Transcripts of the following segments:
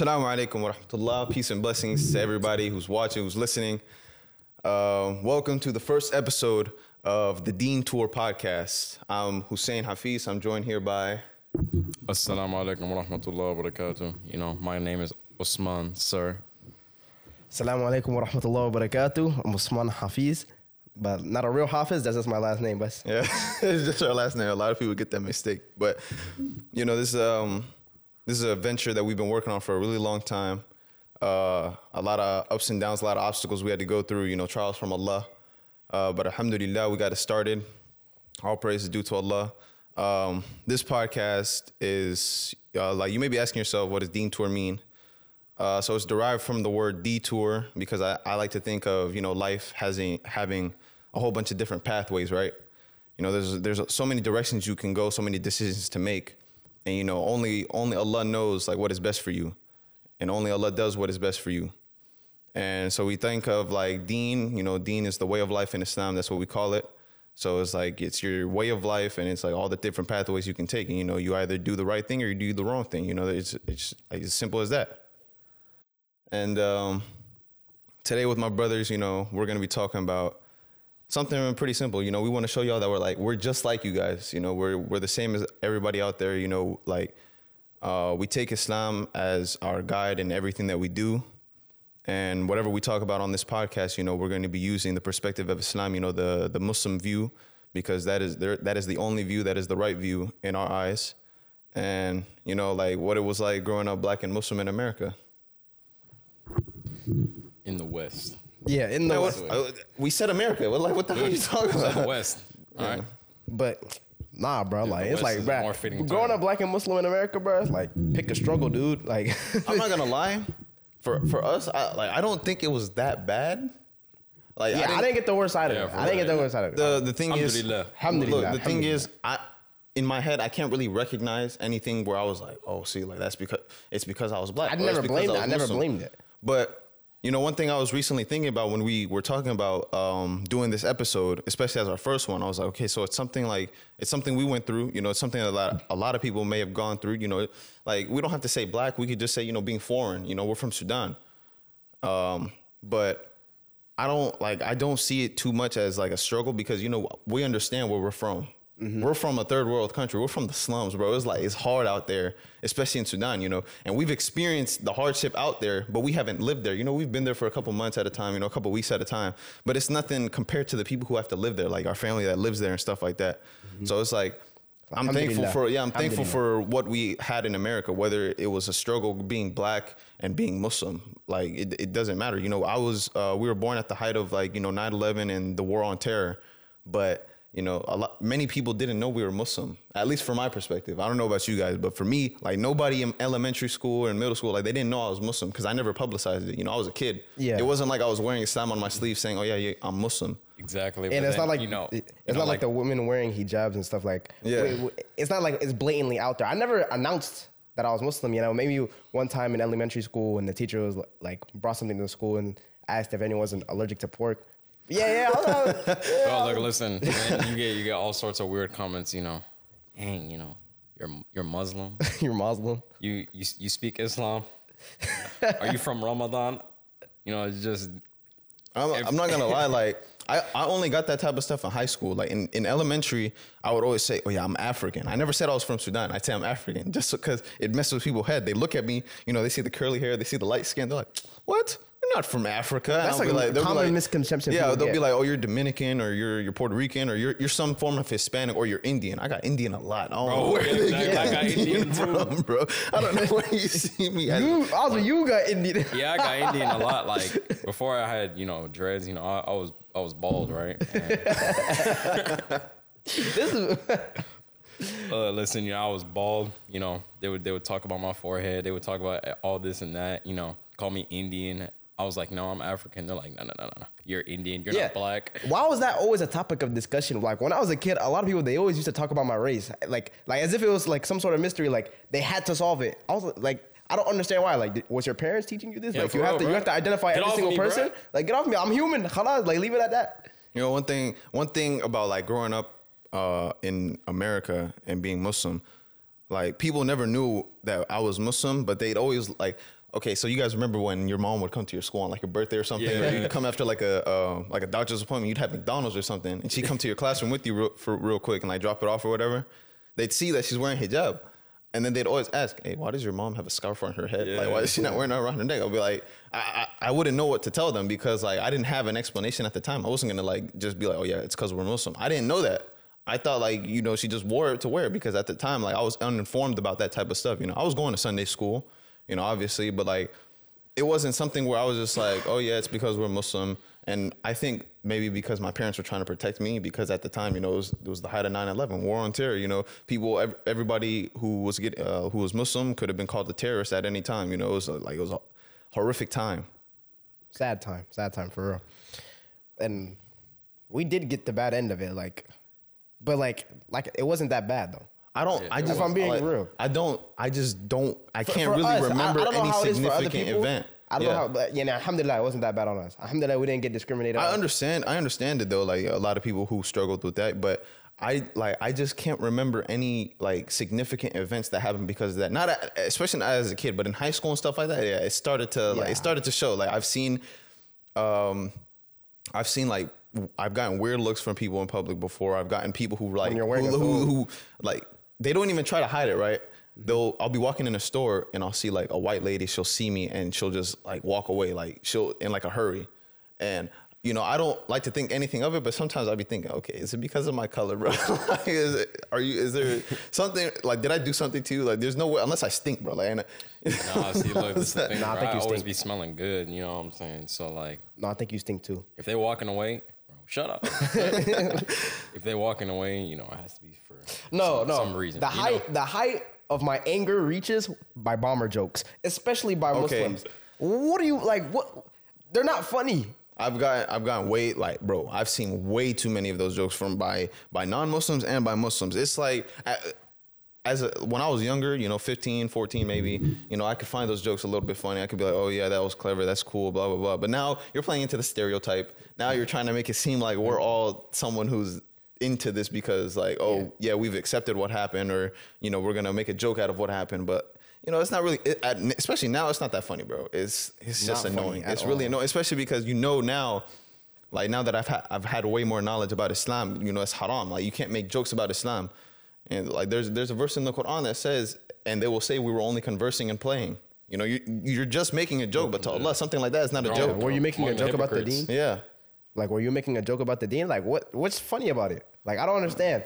Assalamu alaikum wa rahmatullah. Peace and blessings to everybody who's watching, who's listening. Uh, welcome to the first episode of the Deen Tour podcast. I'm Hussein Hafiz. I'm joined here by. Assalamu alaikum wa rahmatullahi wa barakatuh. You know, my name is Osman, sir. Assalamu alaikum wa rahmatullahi wa barakatuh. I'm Usman Hafiz, but not a real Hafiz. That's just my last name, but Yeah, it's just our last name. A lot of people get that mistake, but you know this um this is a venture that we've been working on for a really long time. Uh, a lot of ups and downs, a lot of obstacles we had to go through. You know, trials from Allah, uh, but Alhamdulillah, we got it started. All praise is due to Allah. Um, this podcast is uh, like you may be asking yourself, what does Deen Tour mean? Uh, so it's derived from the word detour because I, I like to think of you know life having having a whole bunch of different pathways, right? You know, there's there's so many directions you can go, so many decisions to make, and you know only only Allah knows like what is best for you, and only Allah does what is best for you. And so we think of like Deen, you know, Deen is the way of life in Islam. That's what we call it. So it's like it's your way of life, and it's like all the different pathways you can take. And you know, you either do the right thing or you do the wrong thing. You know, it's it's like as simple as that. And um, today with my brothers, you know, we're gonna be talking about something pretty simple. You know, we want to show y'all that we're like we're just like you guys. You know, we're we're the same as everybody out there. You know, like uh, we take Islam as our guide in everything that we do. And whatever we talk about on this podcast, you know, we're going to be using the perspective of Islam, you know, the the Muslim view, because that is there that is the only view that is the right view in our eyes. And you know, like what it was like growing up black and Muslim in America. In the West. Yeah, in the West. uh, we said America. What like what the hell are you talking The about? West. All right. But nah, bro. Like it's like, bro, more fitting growing term. up black and Muslim in America, bro. It's like pick a struggle, dude. Like I'm not gonna lie. For for us, I, like I don't think it was that bad. Like yeah, I didn't, get the worst side Yeah, of it. for I didn't get the worst side of it. the the thing is, Alhamdulillah. Alhamdulillah, look, the thing is, I in my head I can't really recognize anything where I was like, oh, see, like that's because it's because I was black. I never blamed it. was I never blamed it. But you know, one thing I was recently thinking about when we were talking about um, doing this episode, especially as our first one, I was like, okay, so it's something like it's something we went through. You know, it's something that a lot, a lot of people may have gone through. You know, like we don't have to say black. We could just say, you know, being foreign. You know, we're from Sudan. Um, but I don't like I don't see it too much as like a struggle because you know we understand where we're from. We're from a third world country. We're from the slums, bro. It's like it's hard out there, especially in Sudan, you know. And we've experienced the hardship out there, but we haven't lived there. You know, we've been there for a couple months at a time, you know, a couple weeks at a time. But it's nothing compared to the people who have to live there, like our family that lives there and stuff like that. So it's like I'm thankful for yeah, I'm thankful for what we had in America, whether it was a struggle being black and being Muslim. Like it, it doesn't matter. You know, I was uh, we were born at the height of like, you know, 9/11 and the war on terror, but you know, a lot many people didn't know we were Muslim. At least from my perspective. I don't know about you guys, but for me, like nobody in elementary school or in middle school, like they didn't know I was Muslim because I never publicized it. You know, I was a kid. Yeah. It wasn't like I was wearing Islam on my sleeve saying, "Oh yeah, yeah I'm Muslim." Exactly. and it's then, not like you know, it's you know, not like, the women wearing hijabs and stuff like. Yeah. we- we- it's not like it's blatantly out there. I never announced that I was Muslim. You know, maybe one time in elementary school, and the teacher was like brought something to the school and asked if anyone wasn't allergic to pork. Yeah, yeah. I was- Oh, look, listen, man, you get you get all sorts of weird comments. You know, dang, you know, you're you're Muslim. You're Muslim. You you you speak Islam. Are you from Ramadan? You know, it's just I'm, I'm not gonna lie, like I, I only got that type of stuff in high school. Like in, in elementary, I would always say, "Oh yeah, I'm African." I never said I was from Sudan. I say I'm African just because it messes with people's head. They look at me, you know, they see the curly hair, they see the light skin, they're like, "What? You're not from Africa." That's I'll like a they'll be common misconception Yeah, they'll be like, "Oh, you're Dominican, or you're you're Puerto Rican, or you're you're some form of Hispanic, or you're Indian." I got Indian a lot. I don't know Bro, where they exactly. get I got Indian from, bro. I don't know where you see me. as- You also you got Indian. yeah, I got Indian a lot. Like before, I had you know dreads. You know, I, I was I was bald, right? And, this is uh, listen, you know, I was bald. You know, they would they would talk about my forehead. They would talk about all this and that. You know, call me Indian. I was like, no, I'm African. They're like, no, no, no, no, no. You're Indian. You're not black. Why was that always a topic of discussion? Like when I was a kid, a lot of people they always used to talk about my race, like like as if it was like some sort of mystery. Like they had to solve it. I was like, I don't understand why. Like, was your parents teaching you this? Yeah, like for you have real, to bro. you have to identify Get every single me, person. bro. Like get off me. I'm human. Khalas, like leave it at that. You know, one thing one thing about like growing up uh, in America and being Muslim, like people never knew that I was Muslim, but they'd always like okay, so you guys remember when your mom would come to your school on like your birthday or something, or Yeah. you'd come after like a uh, like a doctor's appointment, you'd have McDonald's or something, and she'd come to your classroom with you real, for real quick and like drop it off or whatever. They'd see that she's wearing hijab. And then they'd always ask, "Hey, why does your mom have a scarf on her head? Like, why is she not wearing it around her neck?" I'll be like, I, I, I wouldn't know what to tell them because like I didn't have an explanation at the time. I wasn't gonna like just be like, "Oh yeah, it's because we're Muslim." I didn't know that. I thought like you know she just wore it to wear it because at the time like I was uninformed about that type of stuff. You know, I was going to Sunday school, you know, obviously, but like it wasn't something where I was just like, oh yeah, it's because we're Muslim. And I think maybe because my parents were trying to protect me, because at the time, you know, it was, it was the height of 9/11, war on terror. You know, people, everybody who was get, uh, who was Muslim could have been called a terrorist at any time. You know, it was like it was a horrific time. Sad time, sad time for real. And we did get the bad end of it, like, but like, like it wasn't that bad though. I don't. I just. If I'm being like, real. I don't. I just don't. I For- can't for really us, remember I don't know any how it is significant people. event. I don't Yeah. know how, but yeah, nah, alhamdulillah, it wasn't that bad on us. Alhamdulillah, we didn't get discriminated. I on. understand. I understand it though. Like a lot of people who struggled with that, but I like I just can't remember any like significant events that happened because of that. Not at, especially not as a kid, but in high school and stuff like that. Yeah, it started to like it started to show. Like I've seen, um, I've seen like I've gotten weird looks from people in public before. I've gotten people who like you're who, a who, who like they don't even try to hide it, right? Mm-hmm. They'll I'll be walking in a store and I'll see like a white lady. She'll see me and she'll just like walk away, like she'll in like a hurry. And you know, I don't like to think anything of it, but sometimes I'll be thinking, okay, is it because of my color, bro? like, is it, are you? Is there something like? Did I do something to you? Like, there's no way unless I stink, bro. Like, and, Nah, see, look, this is the thing. Nah, I bro. think I, you always stink. be smelling good. You know what I'm saying? So like, no, I think you stink too. if they're walking away, bro, shut up. if they're walking away, you know, it has to be for No, some, no. some reason. The you know? height, the height of my anger reaches by bomber jokes, especially by Okay. Muslims. What do you like? What? They're not funny. I've got I've gotten way like bro. I've seen way too many of those jokes from by by non-Muslims and by Muslims. It's like uh, as a, when I was younger, you know, 15, 14 maybe, you know, I could find those jokes a little bit funny. I could be like, "Oh yeah, that was clever. That's cool, blah blah blah." But now you're playing into the stereotype. Now you're trying to make it seem like we're all someone who's into this because like, "Oh, yeah, we've accepted what happened or, you know, we're going to make a joke out of what happened." But you know, it's not really, it, especially now, it's not that funny, bro. It's it's just Not annoying. It's really annoying, especially because you know now, like now that I've had I've had way more knowledge about Islam, you know, it's haram. Like you can't make jokes about Islam, and like there's there's a verse in the Quran that says, and they will say we were only conversing and playing. You know, you you're just making a joke, but to Allah, something like that is not a joke. Were you making a joke about the hypocrites. deen? Yeah. Like, were you making a joke about the deen? Like, what? What's funny about it? Like, I don't understand.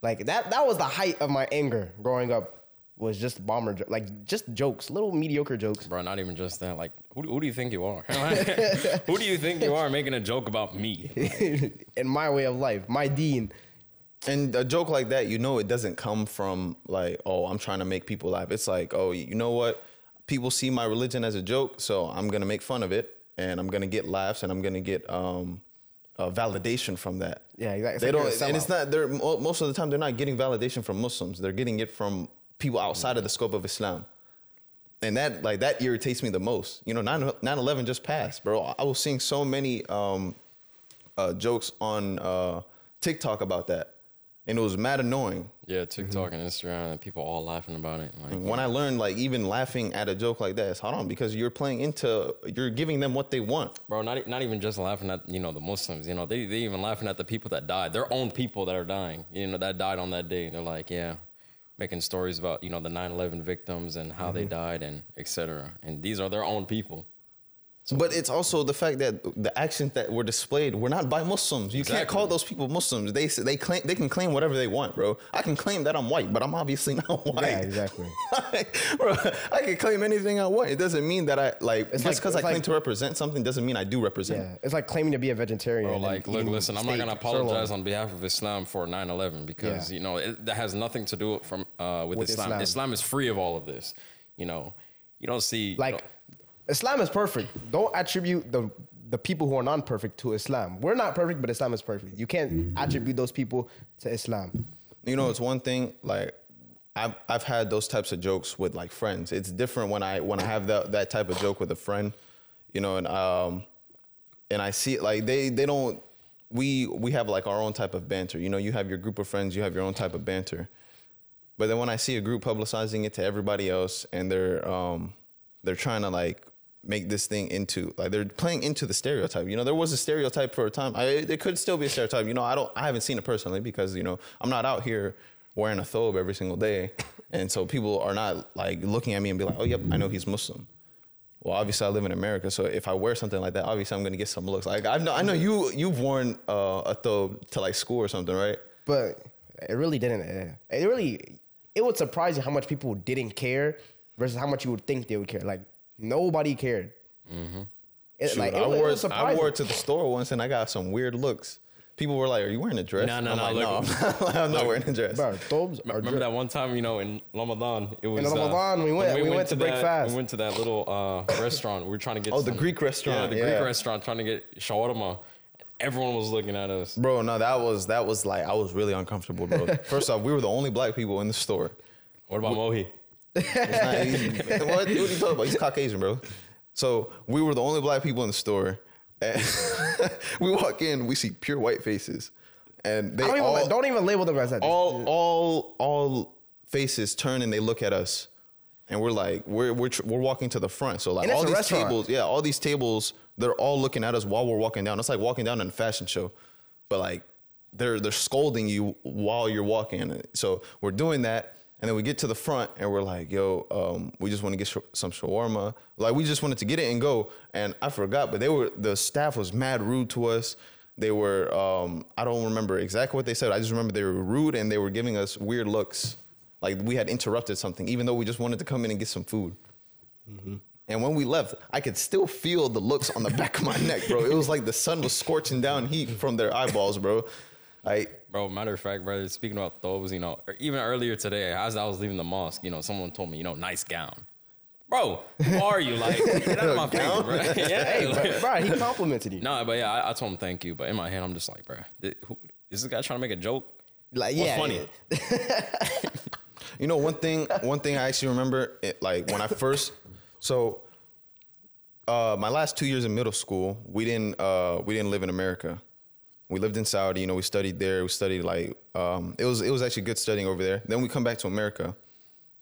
Like that. That was the height of my anger growing up. Was just bomber, jo- like just jokes, little mediocre jokes. Bro, not even just that. Like, who, who do you think you are? who do you think you are making a joke about me? in my way of life, my deen. And a joke like that, you know, it doesn't come from like, oh, I'm trying to make people laugh. It's like, oh, you know what? People see my religion as a joke, so I'm gonna make fun of it, and I'm gonna get laughs, and I'm gonna get um, uh, validation from that. Yeah, exactly. They don't, and it's not. They're most of the time they're not getting validation from Muslims. They're getting it from people outside of the scope of Islam. And that like that irritates me the most. You know, 9 11 just passed, bro. I was seeing so many um, uh, jokes on uh, TikTok about that, and it was mad annoying. Yeah, TikTok and Instagram, and people all laughing about it. Like, When I learned like even laughing at a joke like that, it's hold on because you're playing into you're giving them what they want. bro, not not even just laughing at you know the Muslims. You know, they they even laughing at the people that died, their own people that are dying. You know, that died on that day. They're like, yeah, making stories about you know the 9/11 victims and how Mm-hmm. they died and etc. And these are their own people. But it's also the fact that the actions that were displayed were not by Muslims. You can't call those people Muslims. They they claim they can claim whatever they want, bro. I can claim that I'm white, but I'm obviously not white. Yeah, exactly. Like, bro, I can claim anything I want. It doesn't mean that I like It's just like- because I claim like- to represent something doesn't mean I do represent. Yeah, it's like claiming to be a vegetarian. Or like, look, listen, I'm not gonna sirloin. apologize on behalf of Islam for 9/11 because Yeah. you know it, that has nothing to do from uh, with, With Islam. Islam. Islam. is free of all of this. You know, you don't see you Like, know- Islam is perfect. Don't attribute the the people who are non-perfect to Islam. We're not perfect, but Islam is perfect. You can't attribute those people to Islam. You know, it's one thing like I've I've had those types of jokes with like friends. It's different when I when I have that that type of joke with a friend, you know, and um and I see it like they they don't we we have like our own type of banter. You know, you have your group of friends, you have your own type of banter. But then when I see a group publicizing it to everybody else and they're um they're trying to like make this thing into like they're playing into the stereotype. You know, there was a stereotype for a time. I, it could still be a stereotype. You know, I don't, I haven't seen it personally because you know I'm not out here wearing a thobe every single day, and so people are not like looking at me and be like, oh, yep, I know he's Muslim. Well, obviously I live in America, so if I wear something like that, obviously I'm gonna get some looks. Like I know, I know you, you've worn uh, a thobe to like school or something, right? But it really didn't. uh, It really, it would surprise you how much people didn't care versus how much you would think they would care. Like nobody cared. It, Shoot, like, it, I, was- wore it, I wore it to the store once, and I got some weird looks. People were like, "Are you wearing a dress?" No, no, I'm no, like, look- no, I'm not, I'm not wearing a dress. Bro, thobes are Remember drip. that one time, you know, in Ramadan, it was uh, Ramadan, we went- we went to break that, fast. We went to that little uh, restaurant. We were trying to get Oh, the Greek restaurant, Yeah, the yeah. Greek restaurant, trying to get shawarma. Everyone was looking at us. Bro, no, that was that was like I was really uncomfortable, bro. First off, we were the only black people in the store. What about Mohi? It's not- he- what, what are you talking about? He's Caucasian, bro. So we were the only black people in the store. And we walk in, we see pure white faces, and they don't, even, all don't even label them as that. all all all faces turn and they look at us, and we're like we're we're tr- we're walking to the front. So like And it's all a these restaurant. tables, yeah, all these tables, they're all looking at us while we're walking down. It's like walking down in a fashion show, but like they're they're scolding you while you're walking. So we're doing that. And then we get to the front and we're like, yo, um, we just want to get sh- some shawarma. Like we just wanted to get it and go. And I forgot, but they were the staff was mad rude to us. They were um, I don't remember exactly what they said. I just remember they were rude and they were giving us weird looks. Like we had interrupted something, even though we just wanted to come in and get some food. And when we left, I could still feel the looks on the back of my neck, bro. It was like the sun was scorching down heat from their eyeballs, bro. Like Bro, matter of fact, brother, speaking about those, you know, or even earlier today, as I was leaving the mosque, you know, someone told me, you know, nice gown. Bro, who are you? Like, get out of my face, bro. yeah. Hey, like- bro, he complimented you. No, but yeah, I, I told him thank you. But in my head, I'm just like, bro, th- who, is this guy trying to make a joke? Like, What's yeah, funny? You know, one thing, one thing I actually remember, it, like when I first, so, uh, my last two years in middle school, we didn't, uh, we didn't live in America. We lived in Saudi. You know, we studied there. We studied like, um, it was, it was actually good studying over there. Then we come back to America,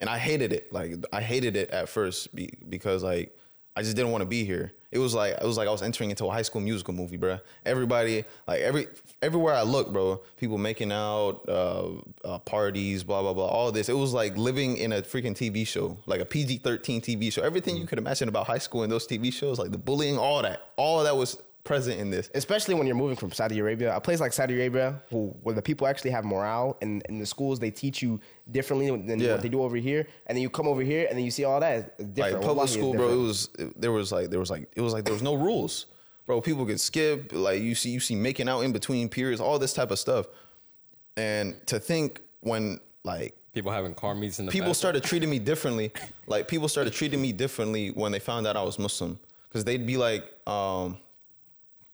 and I hated it. Like, I hated it at first be, because like I just didn't want to be here. It was like it was like I was entering into a high school musical movie, bro. Everybody, like every everywhere I look, bro, people making out, uh, uh, parties, blah blah blah, all this. It was like living in a freaking TV show, like a PG thirteen TV show. Everything you could imagine about high school and those TV shows, like the bullying, all that, all of that was present in this. especially when you're moving from Saudi Arabia, a place like Saudi Arabia, who, where the people actually have morale, and in the schools they teach you differently than Yeah. what they do over here, and then you come over here and then you see all that. It's different. like public it's school, bro. It was it, there was like there was like it was like there was no rules, bro. People could skip. Like you see you see making out in between periods, all this type of stuff. And to think when like People having car meets in the people bathroom. started treating me differently, like people started treating me differently when they found out I was Muslim, because they'd be like, um,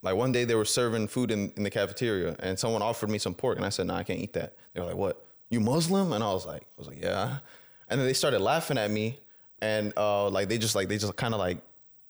like one day they were serving food in, in the cafeteria, and someone offered me some pork, and I said, "No, I can't eat that." They were like, "What? You Muslim?" And I was like, "I was like, yeah." And then they started laughing at me, and uh, like they just like they just kind of like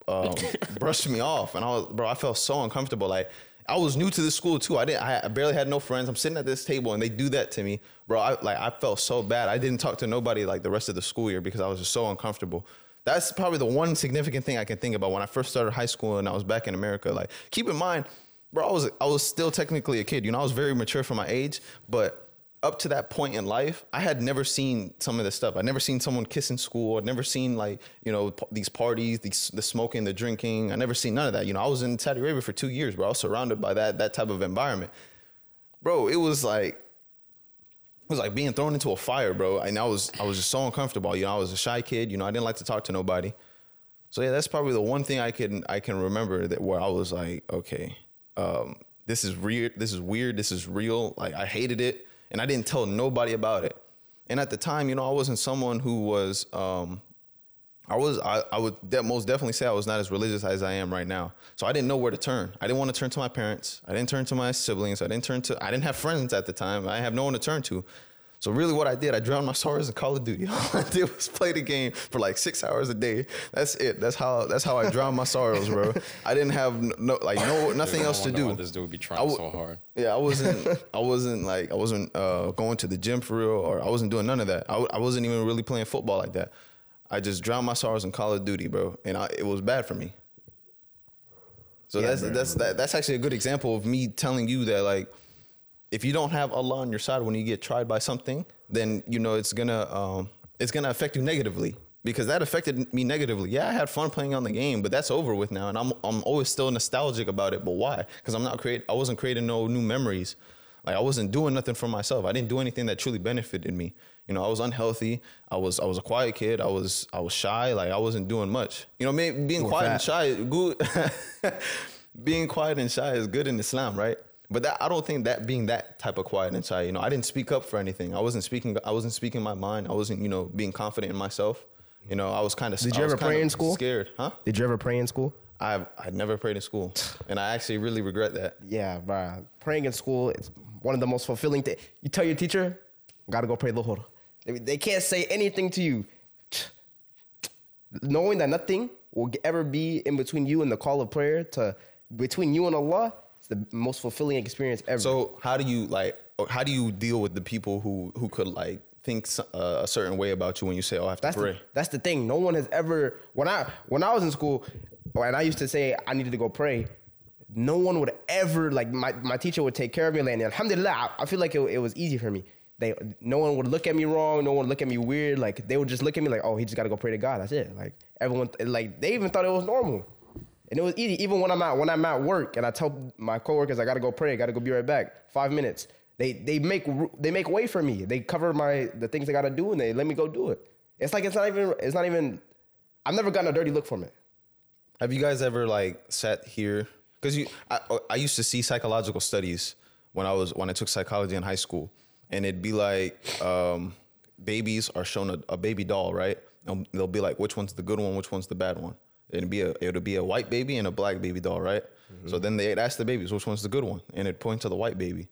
um, brushed me off, and I was, bro, I felt so uncomfortable. Like I was new to this school too. I didn't, I I barely had no friends. I'm sitting at this table, and they do that to me, bro. I like I felt so bad. I didn't talk to nobody like the rest of the school year because I was just so uncomfortable. That's probably the one significant thing I can think about when I first started high school and I was back in America. Like, keep in mind, bro, I was I was still technically a kid. You know, I was very mature for my age, but up to that point in life, I had never seen some of this stuff. I'd never seen someone kiss in school. I'd never seen like, you know, p- these parties, the smoking, the drinking. I never seen none of that. You know, I was in Saudi Arabia for two years, bro. I was surrounded by that that type of environment. Bro, it was like it was like being thrown into a fire, bro. And I was I was just so uncomfortable. You know, I was a shy kid. You know, I didn't like to talk to nobody. So yeah, that's probably the one thing I can I can remember that where I was like, okay, um, this is weird. This is weird. This is real. Like I hated it, and I didn't tell nobody about it. And at the time, you know, I wasn't someone who was. Um, I was. I, I would de- most definitely say I was not as religious as I am right now. So I didn't know where to turn. I didn't want to turn to my parents. I didn't turn to my siblings. I didn't turn to. I didn't have friends at the time. I have no one to turn to. So really, what I did, I drowned my sorrows in Call of Duty. All I did was play the game for like six hours a day. That's it. That's how. That's how I drowned my sorrows, bro. I didn't have no like no nothing Dude, else to do. This dude would be trying w- so hard. Yeah, I wasn't. I wasn't like I wasn't uh, going to the gym for real, or I wasn't doing none of that. I, w- I wasn't even really playing football like that. I just drowned my sorrows in Call of Duty, bro, and I, it was bad for me. So that's that's that, that's actually a good example of me telling you that like, if you don't have Allah on your side when you get tried by something, then you know it's gonna um, it's gonna affect you negatively because that affected me negatively. Yeah, I had fun playing on the game, but that's over with now, and I'm I'm always still nostalgic about it. But why? Because I'm not create I wasn't creating no new memories. Like I wasn't doing nothing for myself. I didn't do anything that truly benefited me. You know, I was unhealthy. I was I was a quiet kid. I was I was shy. Like I wasn't doing much. You know, being quiet and shy, good. being quiet and shy is good in Islam, right? But that I don't think that being that type of quiet and shy. You know, I didn't speak up for anything. I wasn't speaking. I wasn't speaking my mind. I wasn't, you know, being confident in myself. You know, I was kind of. Did you ever pray in school? Scared, huh? Did you ever pray in school? I I never prayed in school, and I actually really regret that. Yeah, bro. Praying in school is one of the most fulfilling things. You tell your teacher, gotta go pray Lohor. They, they can't say anything to you. Knowing that nothing will ever be in between you and the call of prayer to between you and Allah, it's the most fulfilling experience ever. So how do you like? How do you deal with the people who who could like think uh, a certain way about you when you say, "Oh, I have to That's pray"? the, that's the thing. No one has ever when I when I was in school, and I used to say I needed to go pray. No one would ever like my, my teacher would take care of me. And alhamdulillah, I, I feel like it, it was easy for me. They no one would look at me wrong. No one would look at me weird. Like they would just look at me like, oh, he just got to go pray to God. That's it. Like everyone, like they even thought it was normal. And it was easy. Even when I'm at when I'm at work and I tell my coworkers I gotta go pray, I gotta go be right back. Five minutes. They they make they make way for me. They cover my the things I gotta do and they let me go do it. It's like it's not even it's not even. I've never gotten a dirty look from it. Have you guys ever like sat here? Because you, I, I used to see psychological studies when I was when I took psychology in high school, and it'd be like um, babies are shown a, a baby doll, right? And they'll be like, which one's the good one, which one's the bad one. It'd be a it'll be a white baby and a black baby doll, right? So then they'd ask the babies which one's the good one, and it'd point to the white baby,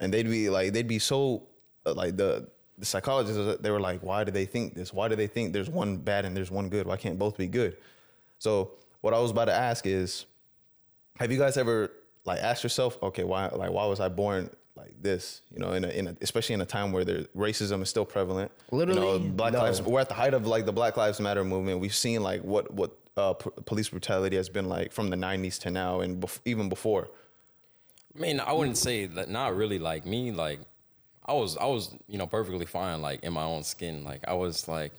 and they'd be like they'd be so uh, like the the psychologists they were like, why do they think this? Why do they think there's one bad and there's one good? Why can't both be good? So what I was about to ask is, have you guys ever like asked yourself, okay, why like why was I born like this? You know, in a, in a, especially in a time where there, racism is still prevalent. you know, Literally, Black no. Lives. We're at the height of like the Black Lives Matter movement. We've seen like what what uh, p- police brutality has been like from the '90s to now, and bef- even before. I mean, I wouldn't say that. Not really. Like me, like I was, I was, you know, perfectly fine. Like in my own skin. Like I was, like,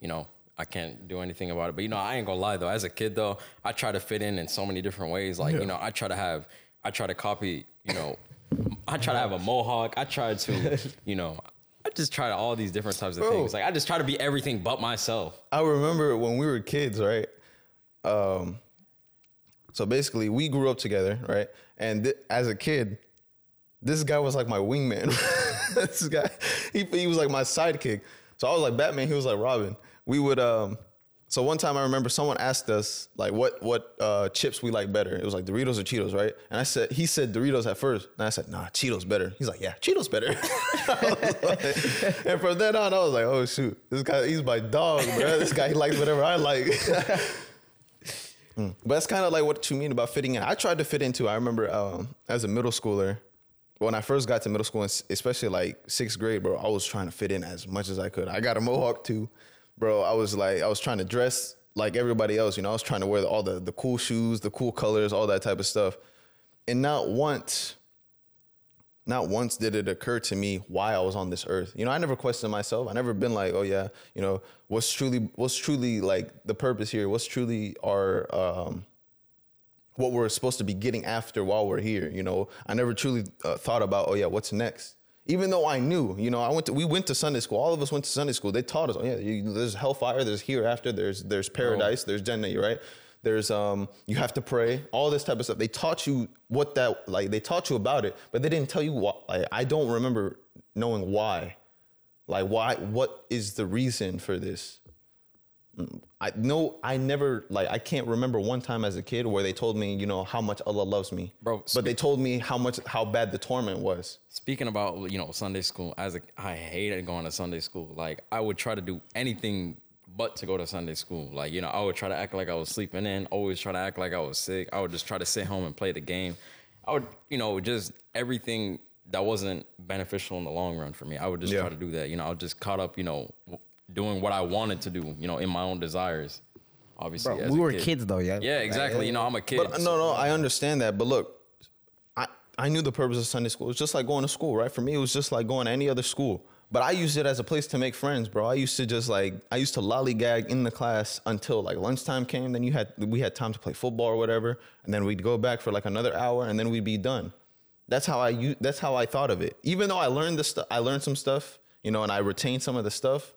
you know, I can't do anything about it. But you know, I ain't gonna lie though. As a kid though, I try to fit in in so many different ways. Like you know, I try to have, I try to copy. You know, I try to have a mohawk. I try to, you know. I just try to all these different types of Bro. things. Like I just try to be everything but myself. I remember when we were kids, right? Um, so basically, we grew up together, right? And th- as a kid, this guy was like my wingman. this guy, he, he was like my sidekick. So I was like Batman, he was like Robin. We would, um, so one time I remember someone asked us like what what uh, chips we like better. It was like Doritos or Cheetos, right? And I said he said Doritos at first, and I said nah, Cheetos better. He's like yeah, Cheetos better. Like- and from then on, I was like oh shoot, this guy he's my dog, bro. This guy he likes whatever I like. Mm. But that's kind of like what you mean about fitting in. I tried to fit into. I remember um, as a middle schooler, when I first got to middle school, especially like sixth grade, bro, I was trying to fit in as much as I could. I got a mohawk too, bro. I was like, I was trying to dress like everybody else. You know, I was trying to wear all the the cool shoes, the cool colors, all that type of stuff. And not once, not once did it occur to me why I was on this earth. You know, I never questioned myself. I never been like, oh yeah, you know, what's truly what's truly like the purpose here? What's truly our um what we're supposed to be getting after while we're here, you know? I never truly uh, thought about, oh yeah, what's next? Even though I knew, you know, I went to we went to Sunday school. All of us went to Sunday school. They taught us, oh yeah, you, there's hellfire, there's hereafter, there's there's paradise, there's Jannah, right? There's um you have to pray, all this type of stuff. They taught you what that like they taught you about it, but they didn't tell you what like I don't remember knowing why. Like why what is the reason for this? I know I never like I can't remember one time as a kid where they told me, you know, how much Allah loves me. Bro, But they told me how much how bad the torment was. Speaking about you know Sunday school, as a I hated going to Sunday school. Like I would try to do anything but to go to Sunday school. Like you know I would try to act like I was sleeping in. Always try to act like I was sick. I would just try to sit home and play the game. I would you know just everything that wasn't beneficial in the long run for me. I would just Yeah. try to do that. You know I was just caught up. You know doing what I wanted to do, you know, in my own desires. Obviously, Bro, as we a were kid. kids though, yeah. Yeah, exactly. You know, I'm a kid. But no, no, I understand that. But look, I I knew the purpose of Sunday school. It was just like going to school, right? For me, it was just like going to any other school. But I used it as a place to make friends, bro. I used to just like I used to lollygag in the class until like lunchtime came. Then you had we had time to play football or whatever, and then we'd go back for like another hour, and then we'd be done. That's how I u- that's how I thought of it. Even though I learned the stuff, I learned some stuff, you know, and I retained some of the stuff.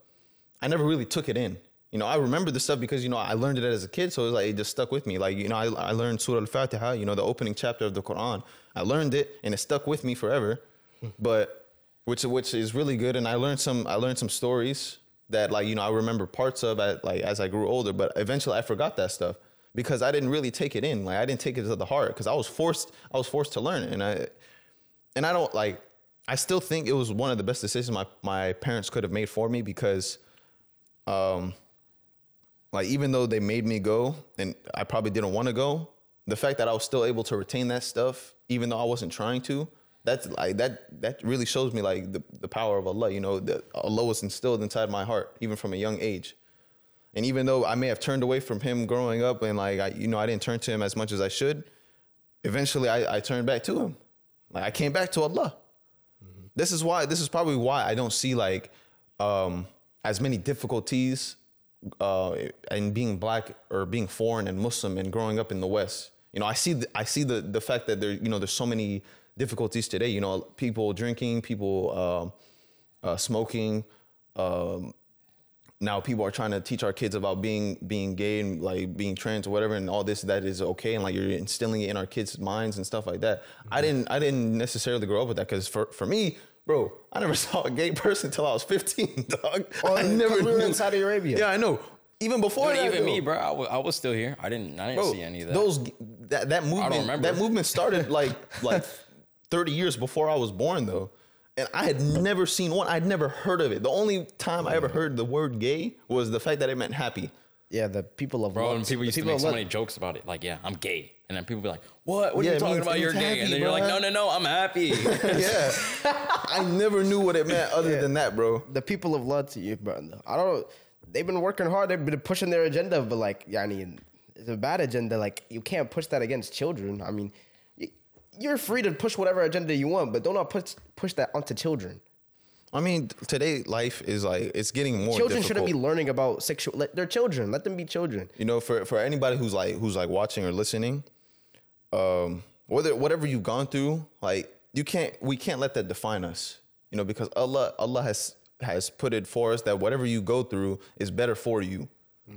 I never really took it in. You know, I remember the stuff because you know I learned it as a kid, so it was like it just stuck with me. Like you know, I, I learned Surah Al-Fatiha, you know, the opening chapter of the Quran. I learned it, and it stuck with me forever. But which which is really good, and I learned some I learned some stories that like you know I remember parts of at, like as I grew older, but eventually I forgot that stuff because I didn't really take it in. Like I didn't take it to the heart because I was forced I was forced to learn it, and I and I don't like. I still think it was one of the best decisions my my parents could have made for me because, um, like even though they made me go and I probably didn't want to go, the fact that I was still able to retain that stuff even though I wasn't trying to, that's like that that really shows me like the the power of Allah. You know, that Allah was instilled inside my heart even from a young age. And even though I may have turned away from him growing up and like I you know I didn't turn to him as much as I should, eventually I, I turned back to him. Like I came back to Allah. This is why. This is probably why I don't see like um, as many difficulties uh, in being black or being foreign and Muslim and growing up in the West. You know, I see. The, I see the the fact that there. You know, there's so many difficulties today. You know, people drinking, people um uh, smoking. Um, now people are trying to teach our kids about being being gay and like being trans or whatever and all this that is okay and like you're instilling it in our kids' minds and stuff like that. I didn't I didn't necessarily grow up with that because for for me, bro, I never saw a gay person until I was 15, dog. Oh, I never we were in Saudi Arabia. Yeah, I know. Even before Dude, that, even me, bro, I was still here. I didn't, I didn't Bro, see any of that. Those that that movement remember. that movement started like like 30 years before I was born though. And I had never seen one. I'd never heard of it. The only time I ever heard the word gay was the fact that it meant happy. Yeah, the people of Bro, Lot- and people the used to people make so Lot- many jokes about it. Like, yeah, I'm gay. And then people be like, what? What Yeah, are you it talking means- about? it You're means gay. happy, and then you're like, bruh. no, no, no, I'm happy. yeah. I never knew what it meant other than that, bro. the people of Lud, you- bro, I don't. They've been working hard. They've been pushing their agenda, but like, yeah, I mean, it's a bad agenda. Like, you can't push that against children. I mean, y- you're free to push whatever agenda you want, but don't not push push that onto children. I mean, today life is like it's getting more children difficult. shouldn't be learning about sexual. Let, they're children. Let them be children. you know, for for anybody who's like who's like watching or listening, um, whether whatever you've gone through, like you can't we can't let that define us. You know, because Allah Allah has has put it for us that whatever you go through is better for you.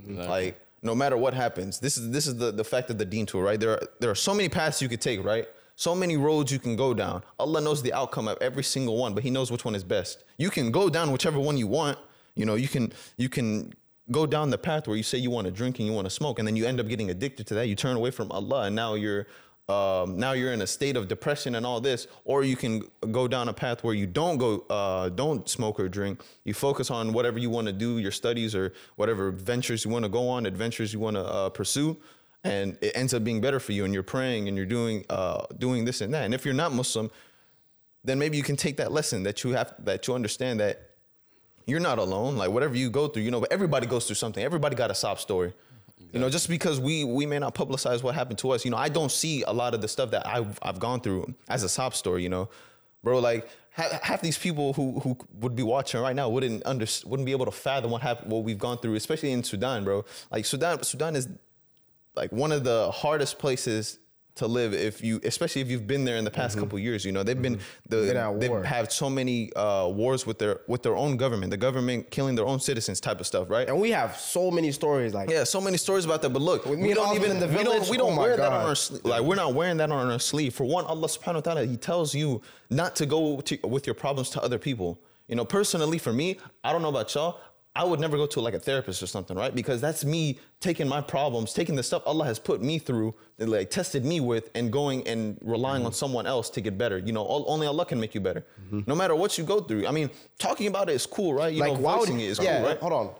Like no matter what happens, this is this is the the fact of the Deen Tour, right? There are there are so many paths you could take, right? So many roads you can go down. Allah knows the outcome of every single one, but He knows which one is best. You can go down whichever one you want. You know, you can you can go down the path where you say you want to drink and you want to smoke, and then you end up getting addicted to that. You turn away from Allah, and now you're um, now you're in a state of depression and all this. Or you can go down a path where you don't go uh, don't smoke or drink. You focus on whatever you want to do, your studies or whatever ventures you want to go on, adventures you want to uh, pursue. And it ends up being better for you, and you're praying and you're doing uh, doing this and that. And if you're not Muslim, then maybe you can take that lesson that you have that you understand that you're not alone. Like whatever you go through, you know, but everybody goes through something. Everybody got a sob story. You know, just because we we may not publicize what happened to us, you know, I don't see a lot of the stuff that I've I've gone through as a sob story. You know, bro, like half, half these people who who would be watching right now wouldn't under wouldn't be able to fathom what happened, what we've gone through, especially in Sudan, bro. Like Sudan, Sudan is like one of the hardest places to live if you especially if you've been there in the past couple years you know they've been the Mm-hmm. Been at they've had so many uh, wars with their with their own government the government killing their own citizens type of stuff right? And we have so many stories like yeah so many stories about that but look me we don't even in the we don't village, we don't oh wear that on our sleeve like we're not wearing that on our sleeve. For one Allah subhanahu wa ta'ala he tells you not to go to, with your problems to other people. You know personally for me I don't know about y'all I would never go to like a therapist or something, right? Because that's me taking my problems, taking the stuff Allah has put me through, and like tested me with, and going and relying Mm-hmm. on someone else to get better. You know, all, only Allah can make you better. No matter what you go through. I mean, talking about it is cool, right? You like know, why would voicing it is yeah, cool, right? hold on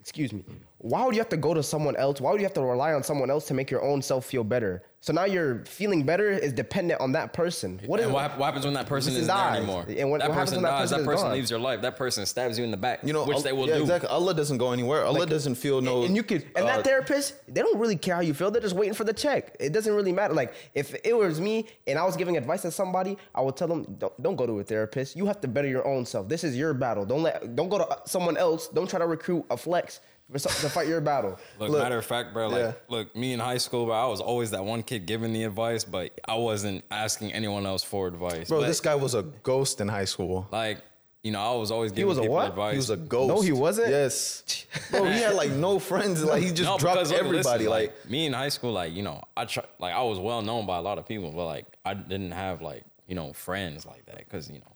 excuse me why would you have to go to someone else? Why would you have to rely on someone else to make your own self feel better? So now your feeling better is dependent on that person. What is and what, what happens when that person Person isn't there dies. anymore? And what- that what person when that dies. person that is person leaves your life. That person stabs you in the back. You know, which Al- they will yeah, do. Exactly. Allah doesn't go anywhere. Allah doesn't feel no. and you could and uh, that therapist they don't really care how you feel they're just waiting for the check it doesn't really matter like if it was me and i was giving advice to somebody i would tell them don't, don't go to a therapist you have to better your own self this is your battle don't let don't go to someone else don't try to recruit a flex for some- to fight your battle Look, Look, matter of fact, bro, like, yeah. look, me in high school, bro, I was always that one kid giving the advice, but I wasn't asking anyone else for advice. Bro, But, this guy was a ghost in high school. like, you know, I was always giving was a what? advice. He was a ghost. No, he wasn't? Yes. Bro, he had like no friends. Like he just No, dropped because, look, everybody. listen, like, me in high school, like you know, I try, like I was well known by a lot of people, but like I didn't have like you know friends like that because you know,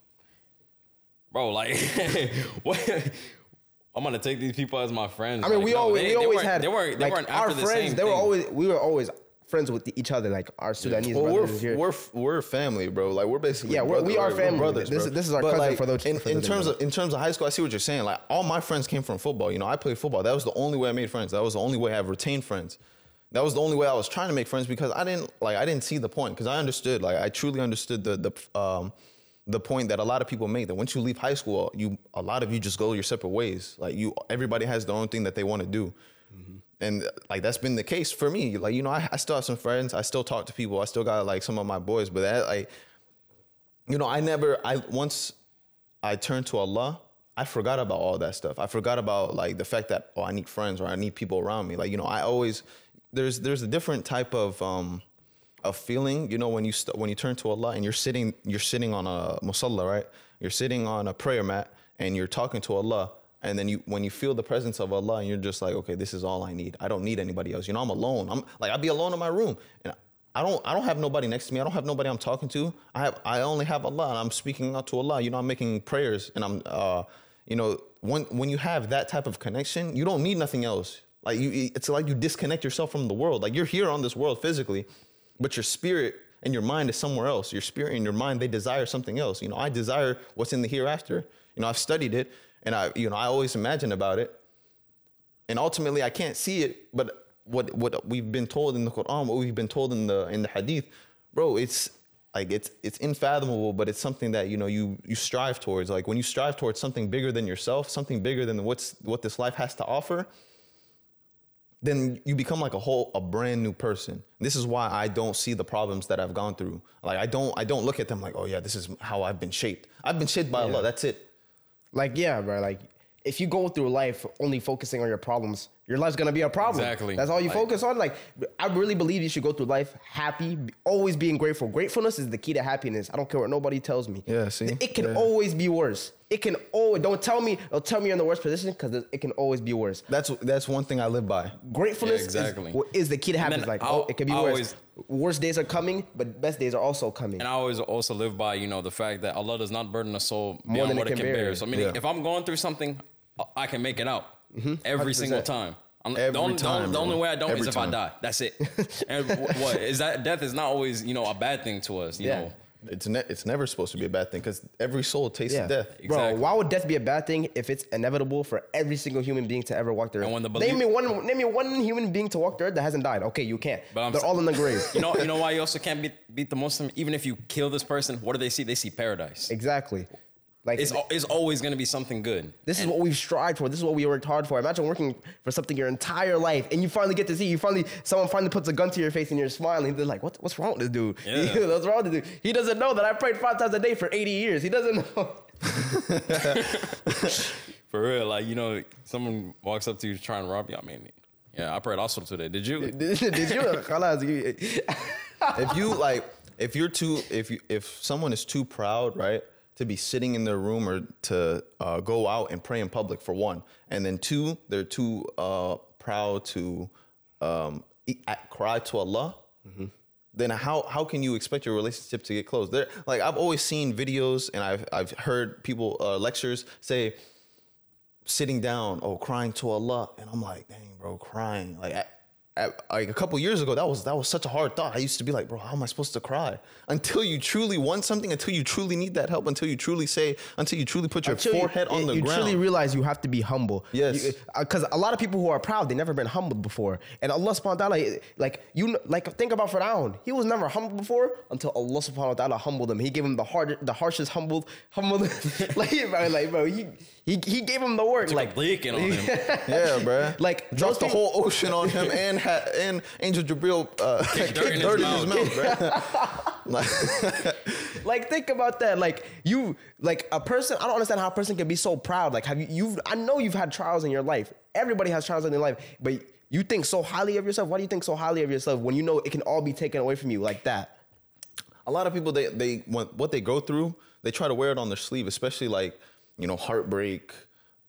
bro, like what. I'm gonna take these people as my friends. i mean Like, we no, always they- we always weren't- had they weren't they like weren't our after the friends same they were thing. always we were always friends with each other like our sudanese well, brothers we're here we're we're family, bro. Like we're basically Yeah, we're- brother- we are we're family. brothers. This- bro. this is our But, cousin like, for those- In, for in terms of in terms of high school, I see what you're saying. Like all my friends came from football. You know, I played football. That was the only way I made friends. That was the only way I've retained friends. That was the only way I was trying to make friends because I didn't like I didn't see the point because I understood like I truly understood the the um the point that a lot of people make that once you leave high school, you a lot of you just go your separate ways. Like you, everybody has their own thing that they want to do, and like that's been the case for me. Like you know, I, I still have some friends. I still talk to people. I still got like some of my boys, but that like, you know, I never. I once I turned to Allah. I forgot about all that stuff. I forgot about like the fact that oh, I need friends or I need people around me. Like you know, I always there's there's a different type of um of feeling. You know, when you st- when you turn to Allah and you're sitting you're sitting on a musalla, right? You're sitting on a prayer mat and you're talking to Allah. And then you, when you feel the presence of Allah, and you're just like, okay, this is all I need. I don't need anybody else. You know, I'm alone. I'm like, I'd be alone in my room, and I don't, I don't have nobody next to me. I don't have nobody I'm talking to. I have, I only have Allah, and I'm speaking out to Allah. You know, I'm making prayers, and I'm, uh, you know, when when you have that type of connection, you don't need nothing else. Like you, it's like you disconnect yourself from the world. Like you're here on this world physically, but your spirit and your mind is somewhere else. Your spirit and your mind, they desire something else. You know, I desire what's in the hereafter. You know, I've studied it and I, you know, I always imagine about it. And ultimately I can't see it, but what what we've been told in the Quran, what we've been told in the in the hadith, bro, it's like it's it's unfathomable, but it's something that you know you you strive towards. Like when you strive towards something bigger than yourself, something bigger than what's what this life has to offer, then you become like a whole a brand new person. This is why I don't see the problems that I've gone through. Like I don't I don't look at them like, oh yeah, this is how I've been shaped. I've been shaped by Allah. That's it. Like, yeah, bro. Like, if you go through life only focusing on your problems, your life's gonna be a problem. Exactly. That's all you Like- focus on. Like, I really believe you should go through life happy, always being grateful. Gratefulness is the key to happiness. I don't care what nobody tells me. Yeah, see? It can Yeah. always be worse. It can always. Don't tell me. Don't tell me you're in the worst position because it can always be worse. That's that's one thing I live by. Gratefulness Yeah, exactly. is, is the key to happiness. Like, I'll- oh, it can be I worse. always- Worst days are coming, but best days are also coming. And I always also live by, you know, the fact that Allah does not burden a soul More beyond than it what it can can bear. bear. So meaning, Yeah. if I'm going through something, I can make it out Mm-hmm. every single 100%. time. I'm- Every the only, time, the only way I don't Every is if time. I die. That's it. and what is that? Death is not always, you know, a bad thing to us. You Yeah. know, It's ne- it's never supposed to be a bad thing because every soul tastes Yeah. death. Bro, why would death be a bad thing if it's inevitable for every single human being to ever walk the earth? And when the name me one name me one human being to walk the earth that hasn't died. Okay, you can't. But I'm They're s- all in the grave. you know, you know why you also can't beat beat the Muslim. Even if you kill this person, what do they see? They see paradise. exactly. Like It's al- it's always gonna be something good. this is what we've strived for. This is what we worked hard for. Imagine working for something your entire life, and you finally get to see. You finally, someone finally puts a gun to your face, and you're smiling. They're like, "What? What's wrong with this dude? Yeah. what's wrong with this dude? He doesn't know that I prayed five times a day for 80 years. He doesn't know." For real, like you know, someone walks up to you trying to rob you. I mean, yeah, I prayed also today. Did you? Did you- if you like if you're too if you if someone is too proud right to be sitting in their room or to uh, go out and pray in public for one and then two they're too uh, proud to um, cry to allah then how how can you expect your relationship to get close there like i've always seen videos and i've i've heard people uh, lectures say sitting down, oh, crying to Allah. And I'm like, dang, bro, crying. Like, at, like a couple years ago, that was that was such a hard thought. I used to be like, bro, how am I supposed to cry? Until you truly want something, until you truly need that help, until you truly say, until you truly put your Until you- forehead on the you ground. truly realize you have to be humble. Yes. Uh, because a lot of people who are proud, they never been humbled before. And Allah subhanahu wa ta'ala, eh, like, you like think about Pharaoh. He was never humbled before until Allah subhanahu wa ta'ala humbled him. He gave him the hard, the harshest humbled, humbled, like, bro, like, bro, he, he, he gave him the work. like Like, blinking on him. yeah, bro. Like, those dropped the people- whole ocean on him and had and Angel Jabril uh, kicked dirt in his in mouth. his mouth, bro. Like, like think about that. Like you, like a person. I don't understand how a person can be so proud. Like have you? You've. I know you've had trials in your life. Everybody has trials in their life, but you think so highly of yourself. Why do you think so highly of yourself when you know it can all be taken away from you like that? a lot of people they they want what they go through, they try to wear it on their sleeve, especially like you know heartbreak.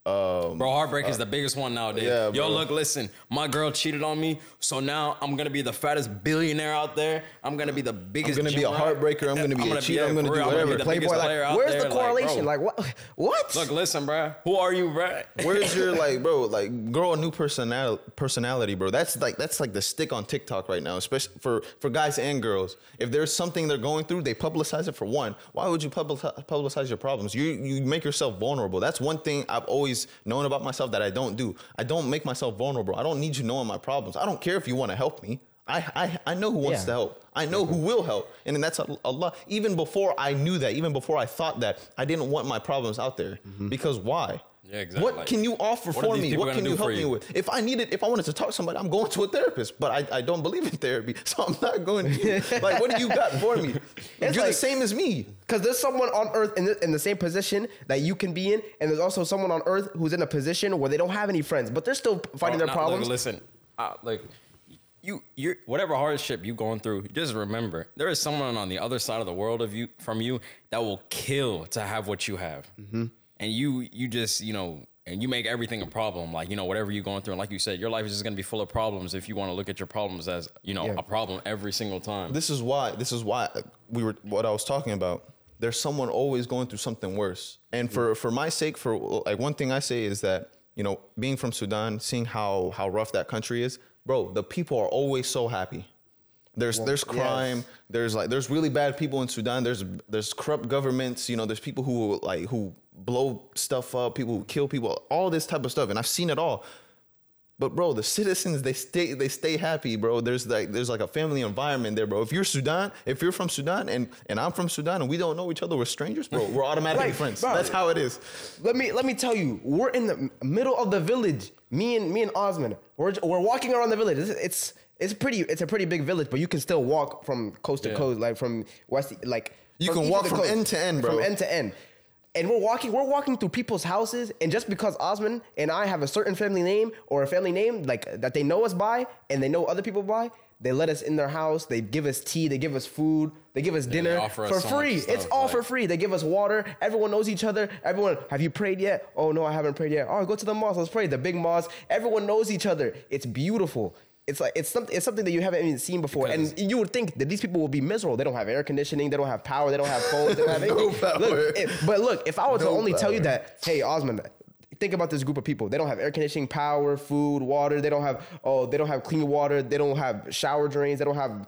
Um, Bro, heartbreak is the biggest one nowadays. yeah, Yo, bro. look, listen. My girl cheated on me, so now I'm gonna be the fattest billionaire out there. I'm gonna be the biggest. I'm gonna be a heartbreaker. I'm gonna be a cheater. I'm gonna for do real, gonna be whatever. the Playboy, biggest like, player out where's there. the correlation? bro, Like, what? What? look, listen, bro. Who are you, bro? Where's your like, bro? Like, grow a new personality, personality, bro. That's like that's like the stick on TikTok right now, especially for for guys and girls. If there's something they're going through, they publicize it for one. Why would you publicize, publicize your problems? You you make yourself vulnerable. That's one thing I've always known about myself that I don't do. I don't make myself vulnerable. I don't need you knowing my problems. I don't care if you want to help me. I, I, I know who wants Yeah. to help. I know who will help. And that's a, a lot. Even before I knew that, even before I thought that, I didn't want my problems out there. Mm-hmm. Because why? Yeah, exactly. What can you offer What for me? What can you for help me with? If I needed, if I wanted to talk to somebody, I'm going to a therapist. But I, I don't believe in therapy, so I'm not going to. you. like, what do you got for me? You're the same as me. Because there's someone on earth in the, in the same position that you can be in, and there's also someone on earth who's in a position where they don't have any friends, but they're still fighting Bro, their nah, look, problems. listen, uh, like you, you, whatever hardship you're going through, just remember there is someone on the other side of the world of you from you that will kill to have what you have, Mm-hmm. And you, you just, you know. And you make everything a problem, like you know, whatever you're going through. And like you said, your life is just gonna be full of problems if you want to look at your problems as you know Yeah. a problem every single time. This is why. This is why we were what I was talking about. There's someone always going through something worse. And for for my sake, for like one thing I say is that you know, being from Sudan, seeing how how rough that country is, bro. The people are always so happy. There's there's yes. crime. There's like there's really bad people in Sudan. There's there's corrupt governments. You know, there's people who like who blow stuff up. People who kill people. All this type of stuff, and I've seen it all. But bro, the citizens they stay they stay happy, bro. There's like there's like a family environment there, bro. If you're Sudan, if you're from Sudan and and I'm from Sudan and we don't know each other, we're strangers, bro. We're automatically Right, friends. bro. That's how it is. Let me let me tell you, we're in the middle of the village. Me and me and Osman, we're we're walking around the village. It's it's, it's pretty. It's a pretty big village, but you can still walk from coast to Yeah. coast, like from west, like You can east walk to from end to end, bro. From end to end. And we're walking, we're walking through people's houses, and just because Osman and I have a certain family name or a family name like that they know us by, and they know other people by, they let us in their house. They give us tea, they give us food, they give us dinner offer us for so much free. stuff, it's all for like- free. They give us water. Everyone knows each other. Everyone, have you prayed yet? Oh no, I haven't prayed yet. Oh, go to the mosque. Let's pray. The big mosque. Everyone knows each other. It's beautiful. It's like it's something. It's something that you haven't even seen before. Because- and you would think that these people will be miserable. They don't have air conditioning. They don't have power. They don't have phones. They don't have No anything. power. Look, it- but look, if I were to No only tell you that, hey, Osman. Think about this group of people. They don't have air conditioning, power, food, water. They don't have oh, they don't have clean water. They don't have shower drains. They don't have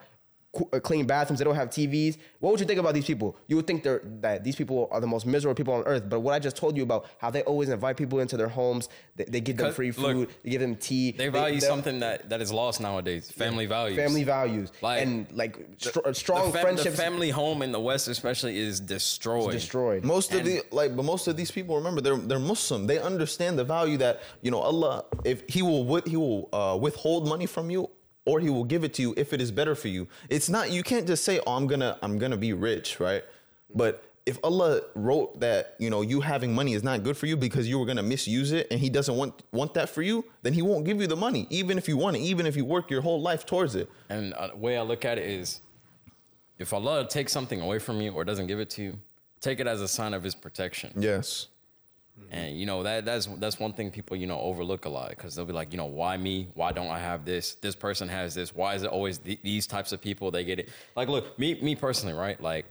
clean bathrooms. They don't have TVs. What would you think about these people? You would think they're that these people are the most miserable people on earth. But what I just told you about how they always invite people into their homes, they, they give them Because, free look, food, they give them tea. they value they're- something that, that is lost nowadays. Family values. family values, Like, and like str- The strong fam- friendships The family home in the West, especially, is destroyed. destroyed. Most of the like, but most of these people remember they're they're Muslim. They understand the value that you know Allah. If He will wi- He will uh, withhold money from you, or He will give it to you if it is better for you. It's not you can't just say, "Oh, I'm gonna I'm gonna be rich," right? But if Allah wrote that you know you having money is not good for you because you were gonna misuse it, and He doesn't want want that for you, then He won't give you the money, even if you want it, even if you work your whole life towards it. And uh, the way I look at it is, if Allah takes something away from you or doesn't give it to you, take it as a sign of His protection. Yes. And you know that that's that's one thing people you know overlook a lot because they'll be like, you know, why me? Why don't I have this? This person has this. Why is it always th- these types of people? They get it. Like, look, me me personally, right? Like,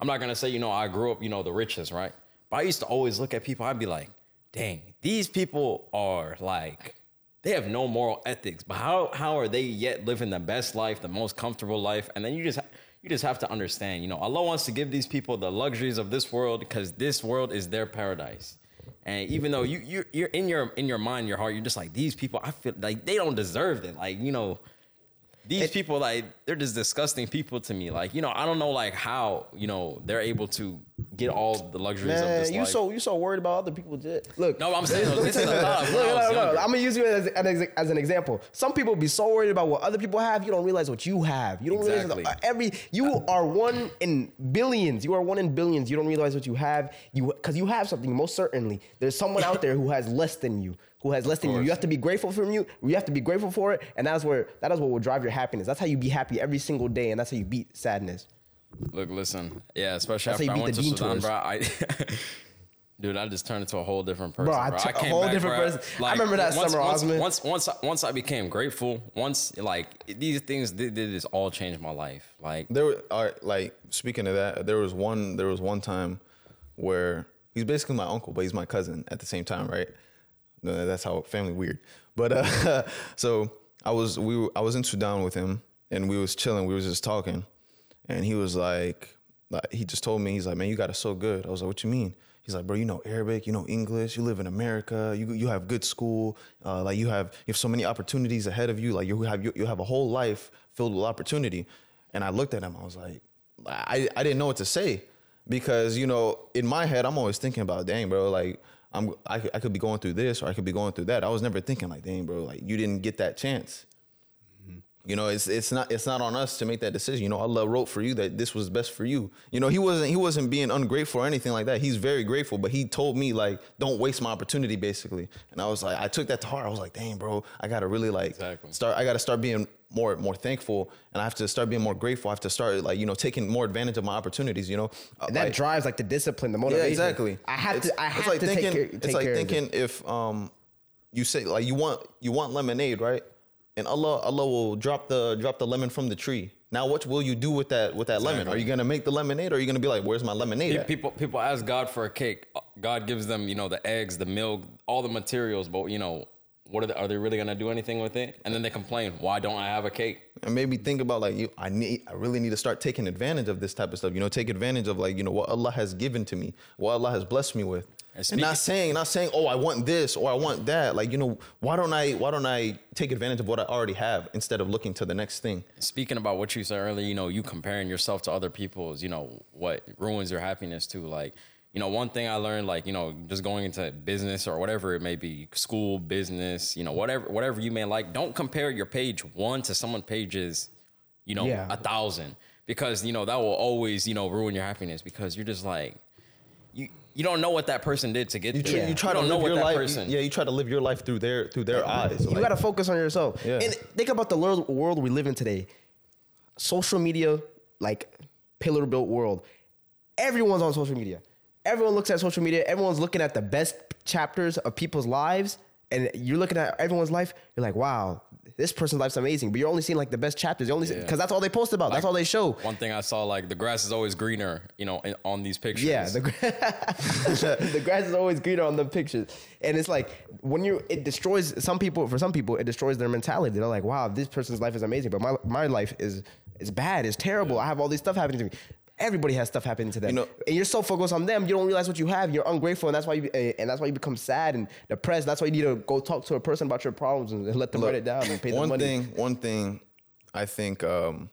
I'm not gonna say you know I grew up you know the richest, right? But I used to always look at people. I'd be like, dang, these people are like. they have no moral ethics. But how how are they yet living the best life, the most comfortable life? And then you just you just have to understand, you know, Allah wants to give these people the luxuries of this world because this world is their paradise. And even though you you you're in your in your mind, your heart, you're just like these people. I feel like they don't deserve it. Like you know, these people like they're just disgusting people to me. Like you know, I don't know like how you know they're able to get all the luxuries of Man, this you life. so you so worried about other people. Just, look, No, I'm saying, this is a thought of when Look, I was look, look, younger. I'm gonna use you as, an as an example. Some people be so worried about what other people have, you don't realize what you have. You don't Exactly. realize every. You are one in billions. You are one in billions. You don't realize what you have. You because you have something. Most certainly, there's someone out there who has less than you. Who has less than you? You have to be grateful for you. You have to be grateful for it, and that's where that is what will drive your happiness. That's how you be happy every single day, and that's how you beat sadness. Look, listen, yeah, especially That's after I went to Dean Sudan, tours. bro. I, dude, I just turned into a whole different person, Bro. I t- a came whole back, different bro. person. I remember that once, summer, once, Osman. Once, once, I, once I became grateful, once like these things did, did this all changed my life. Like, There were all right, like speaking of that, there was one there was one time where he's basically my uncle, but he's my cousin at the same time, right? No, That's how family weird. But uh, so I was we were, I was in Sudan with him, and we was chilling. We was just talking, and he was like, he just told me he's like, man, you got it so good. I was like, what you mean? He's like, bro, you know Arabic, you know English, you live in America, you you have good school, uh, like you have you have so many opportunities ahead of you, like you have you, you have a whole life filled with opportunity. And I looked at him, I was like, I I didn't know what to say because you know in my head I'm always thinking about, dang, bro, like I'm I, I could be going through this or I could be going through that. I was never thinking like, dang, bro, like you didn't get that chance. You know, it's it's not it's not on us to make that decision. You know, Allah wrote for you that this was best for you. You know, he wasn't he wasn't being ungrateful or anything like that. He's very grateful, but he told me like, don't waste my opportunity, basically. And I was like, I took that to heart. I was like, dang, bro, I gotta really like Exactly. start. I gotta start being more more thankful, and I have to start being more grateful. I have to start like you know taking more advantage of my opportunities. You know, And that like- drives like the discipline, the motivation. yeah, motivation. exactly. I have It's- to. I it's have like to thinking, take care. Take It's like care of it. thinking if um, you say like you want you want lemonade, right? And Allah Allah will drop the drop the lemon from the tree. Now, what will you do with that with that lemon? Are you gonna make the lemonade, or are you gonna be like, "Where's my lemonade?" Pe-? People people ask God for a cake. God gives them, you know, the eggs, the milk, all the materials, but you know, what are they, are they really gonna do anything with it? And then they complain, why don't I have a cake? and maybe think about like you I need I really need to start taking advantage of this type of stuff. You know, take advantage of like, you know, what Allah has given to me, what Allah has blessed me with. And And not saying not saying, "Oh, I want this or I want that." Like, you know, why don't I why don't I take advantage of what I already have instead of looking to the next thing? Speaking about what you said earlier, you know, you comparing yourself to other people's, you know, what ruins your happiness too. Like, you know, one thing I learned, like, you know, just going into business or whatever it may be, school, business, you know, whatever, whatever you may like, don't compare your page one to someone pages, you know, Yeah. a thousand, because you know that will always, you know, ruin your happiness because you're just like, you you don't know what that person did to get You, there. try, you try to don't live know your that life. person. Yeah, you try to live your life through their through their eyes. You Like, got to focus on yourself. Yeah. And think about the world, world we live in today. Social media, like pillar built world. Everyone's on social media. Everyone looks at social media. Everyone's looking at the best chapters of people's lives. And you're looking at everyone's life. You're like, wow, this person's life's amazing. But you're only seeing like the best chapters. You only Yeah. because that's all they post about. that's all they show. One thing I saw, like the grass is always greener, you know, in, on these pictures. Yeah, the, the grass is always greener on the pictures, and it's like when you it destroys some people. For some people, it destroys their mentality. They're like, "Wow, this person's life is amazing, but my my life is is bad, It's terrible. I have all this stuff happening to me." Everybody has stuff happening to them, You know- and you're so focused on them, you don't realize what you have. You're ungrateful, and that's why you eh, and that's why you become sad and depressed. That's why you need to go talk to a person about your problems and let them Look, write it down and pay them one money. thing one thing i think um,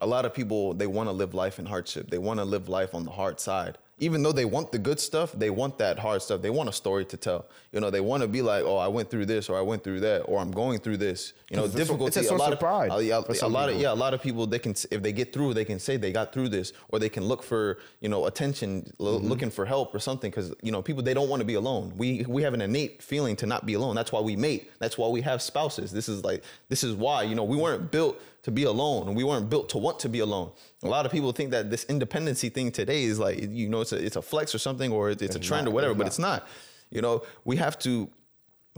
a lot of people they want to live life in hardship they want to live life on the hard side even though they want the good stuff they want that hard stuff. They want a story to tell. You know they want to be like oh i went through this or i went through that or i'm going through this. You know It's a- it's a difficulty source lot of pride uh, for a some lot of people. yeah a lot of people they can if they get through they can say they got through this or they can look for you know attention Mm-hmm. looking for help or something because you know people they don't want to be alone. We we have an innate feeling to not be alone. That's why we mate. That's why we have spouses. This is like this is why you know we weren't built to be alone and we weren't built to want to be alone a lot of people think that this independency thing today is like you know it's a, it's a flex or something or it's, it's a trend not. or whatever It's but it's not you know we have to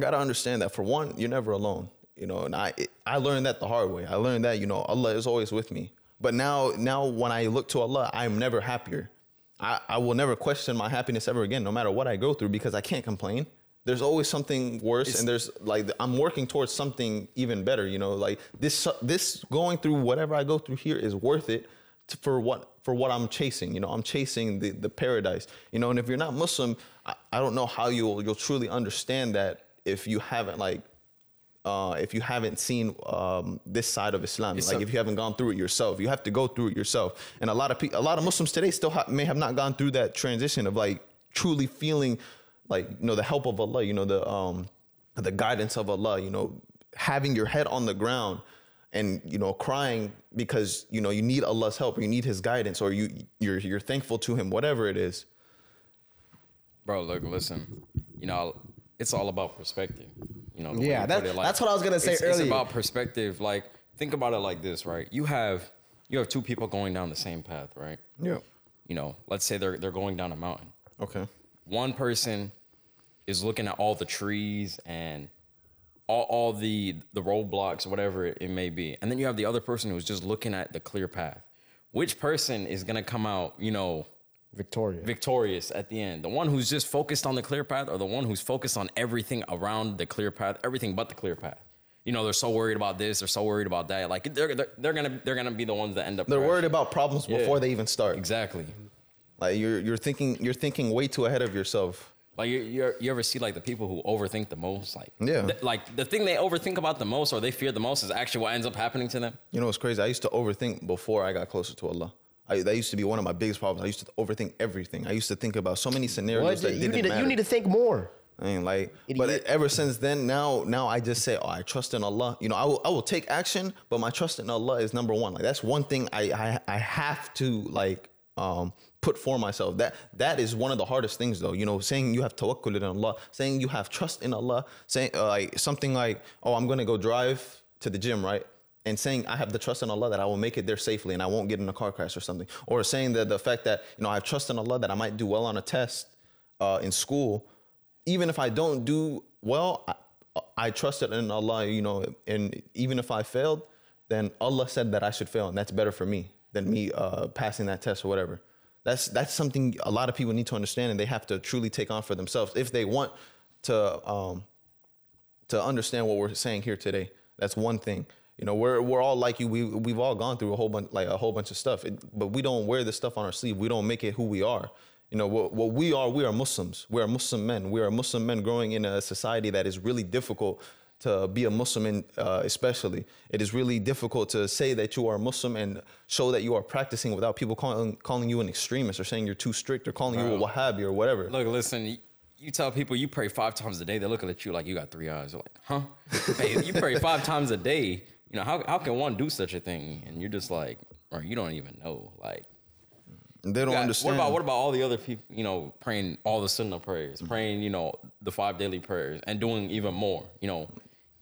gotta understand that for one, you're never alone. You know, and I I learned that the hard way. I learned that you know Allah is always with me. But now now when I look to Allah, I'm never happier. I, I will never question my happiness ever again, no matter what I go through, because I can't complain. There's always something worse, and there's like I'm working towards something even better. You know, like this this going through whatever I go through here is worth it to, for what for what I'm chasing. You know, I'm chasing the the paradise. You know, and if you're not Muslim, I, I don't know how you'll you'll truly understand that if you haven't like uh, if you haven't seen um, this side of Islam, It's like if you haven't gone through it yourself, you have to go through it yourself. And a lot of people, a lot of Muslims today still ha- may have not gone through that transition of like truly feeling like you know the help of Allah, you know the um, the guidance of Allah, you know having your head on the ground and you know crying because you know you need Allah's help, or you need His guidance, or you you're you're thankful to Him, whatever it is. Bro, look, listen. You know, it's all about perspective. You know, the way Yeah, you that- it, that's what I was gonna say it's, It's about perspective. Like, think about it like this, right? You have you have two people going down the same path, right? Yeah. You know, let's say they're they're going down a mountain. Okay. One person is looking at all the trees and all, all the the roadblocks, whatever it may be, and then you have the other person who's just looking at the clear path. Which person is gonna come out, you know, victorious? victorious at the end? The one who's just focused on the clear path, or the one who's focused on everything around the clear path, everything but the clear path? You know, they're so worried about this, they're so worried about that. Like they're they're, they're gonna they're gonna be the ones that end up. They're crashing. worried about problems Yeah. before they even start. Exactly. Like you're you're thinking you're thinking way too ahead of yourself. Like you, you, you ever see like the people who overthink the most? Like Yeah. th- like the thing they overthink about the most or they fear the most is actually what ends up happening to them. You know what's crazy? I used to overthink before I got closer to Allah. I, that used to be one of my biggest problems. I used to overthink everything. I used to think about so many scenarios What? that You didn't need, to, matter. you need to think more. I mean, like, but Idiot. ever since then, now, now I just say, oh, I trust in Allah. You know, I will, I will take action, but my trust in Allah is number one. Like, that's one thing I, I, I have to like um, put for myself. That, that is one of the hardest things, though. You know, saying you have tawakkul in Allah, saying you have trust in Allah, saying uh, like something like, oh, I'm gonna go drive to the gym, right? and saying I have the trust in Allah that I will make it there safely and I won't get in a car crash or something, or saying that the fact that you know I have trust in Allah that I might do well on a test uh, in school, even if I don't do well, I, I trusted in Allah, you know, and even if I failed, then Allah said that I should fail, and that's better for me than me uh, passing that test or whatever. That's that's something a lot of people need to understand, and they have to truly take on for themselves if they want to um, to understand what we're saying here today. That's one thing. You know, we're we're all like you. We we've all gone through a whole bunch like a whole bunch of stuff, it, but we don't wear this stuff on our sleeve. We don't make it who we are. You know, what, what we are, we are Muslims. We are Muslim men. We are Muslim men growing in a society that is really difficult to be a Muslim in, uh, especially. It is really difficult to say that you are a Muslim and show that you are practicing without people calling calling you an extremist or saying you're too strict or calling you a Wahhabi or whatever. Look, listen, you, you tell people you pray five times a day, they're looking at you like you got three eyes. They're like, huh? hey, you pray five times a day. You know, how, how can one do such a thing? And you're just like, or you don't even know. Like, they don't God, understand. What about what about all the other people? You know, praying all the sunnah prayers, praying you know the five daily prayers, and doing even more. You know,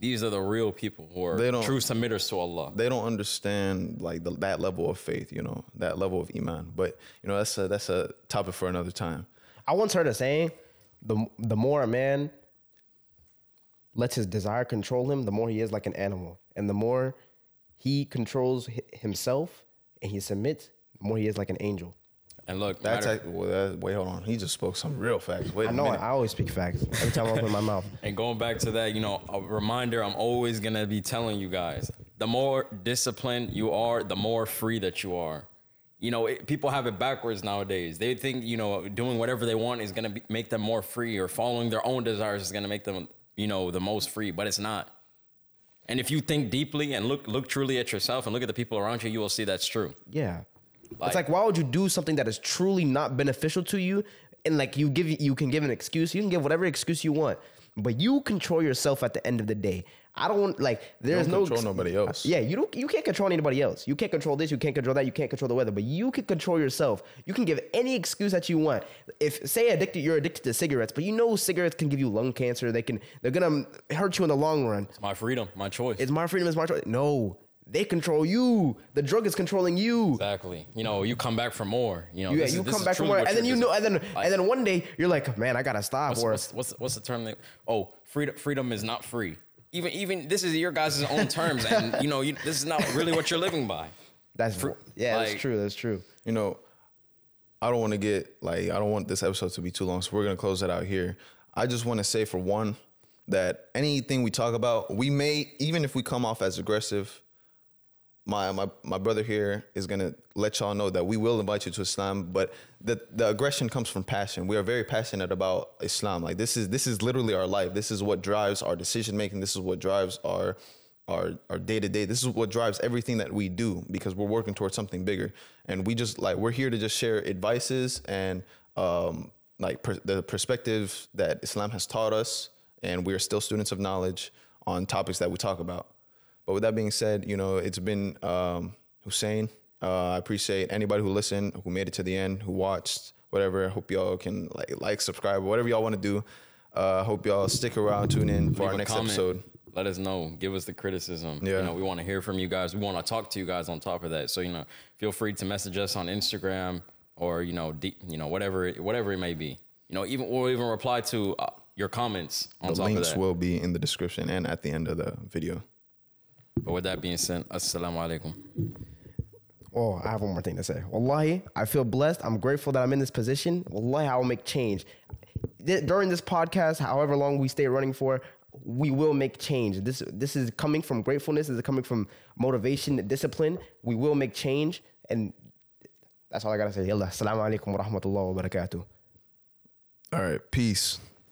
these are the real people who are They don't- true submitters to Allah. they don't understand like the, that level of faith, you know, that level of iman. But you know, that's a that's a topic for another time. I once heard a saying: the the more a man lets his desire control him, the more he is like an animal, and the more he controls hi- himself and he submits, the more he is like an angel. And look, That's matter- act- well, that, wait, hold on. He just spoke some real facts. Wait I a know I. I always speak facts every time I open my mouth. And going back to that, you know, a reminder I'm always going to be telling you guys the more disciplined you are, the more free that you are. You know, it, people have it backwards nowadays. They think, you know, doing whatever they want is going to make them more free or following their own desires is going to make them, you know, the most free, but it's not. And if you think deeply and look look truly at yourself and look at the people around you, you will see that's true. Yeah. Like- it's like why would you do something that is truly not beneficial to you? And like you give you can give an excuse, you can give whatever excuse you want, but you control yourself at the end of the day. I don't like there's don't no control nobody else. Yeah, you don't you can't control anybody else. You can't control this, you can't control that, you can't control the weather, but you can control yourself. You can give any excuse that you want. If say addicted you're addicted to cigarettes, but you know cigarettes can give you lung cancer, they can they're going to hurt you in the long run. It's my freedom, my choice. It's my freedom, it's my choice. No, they control you. The drug is controlling you. exactly. You know, you come back for more. You know, Yeah, this is- you this come is back from truly work, what and then you're know, and then like- and then one day you're like, man, I gotta stop. What's, or what's, what's, what's the term that oh freedom freedom is not free even even this is your guys' own terms and you know you, this is not really what you're living by that's fr- yeah, like- that's true. That's true. you know, I don't want to get like I don't want this episode to be too long, so we're gonna close it out here. I just want to say for one that anything we talk about, we may even if we come off as aggressive, my my my brother here is gonna let y'all know that we will invite you to Islam, but the the aggression comes from passion. We are very passionate about Islam. Like this is this is literally our life. This is what drives our decision making. This is what drives our our our day to day. This is what drives everything that we do because we're working towards something bigger. And we just like we're here to just share advices and um like per, the perspectives that Islam has taught us, and we are still students of knowledge on topics that we talk about. But with that being said, you know, it's been um, Hussein. Uh, I appreciate anybody who listened, who made it to the end, who watched, whatever. Hope y'all can like, like, subscribe, whatever y'all want to do. Uh, hope y'all stick around, tune in for Leave our next comment. episode. Let us know. Give us the criticism. Yeah. You know, we want to hear from you guys. We want to talk to you guys on top of that. So, you know, feel free to message us on Instagram or, you know, D, you know, whatever it, whatever it may be. You know, even or even reply to uh, your comments on The top of links will be in the description and at the end of the video. But with that being said, assalamu alaikum. Oh, I have one more thing to say. Wallahi, I feel blessed. I'm grateful that I'm in this position. Wallahi, I will make change. During this podcast, however long we stay running for, we will make change. This this is coming from gratefulness. This is coming from motivation, discipline. We will make change. And that's all I gotta say. Yalla, assalamu alaikum wa rahmatullahi wa barakatuh. All right, peace.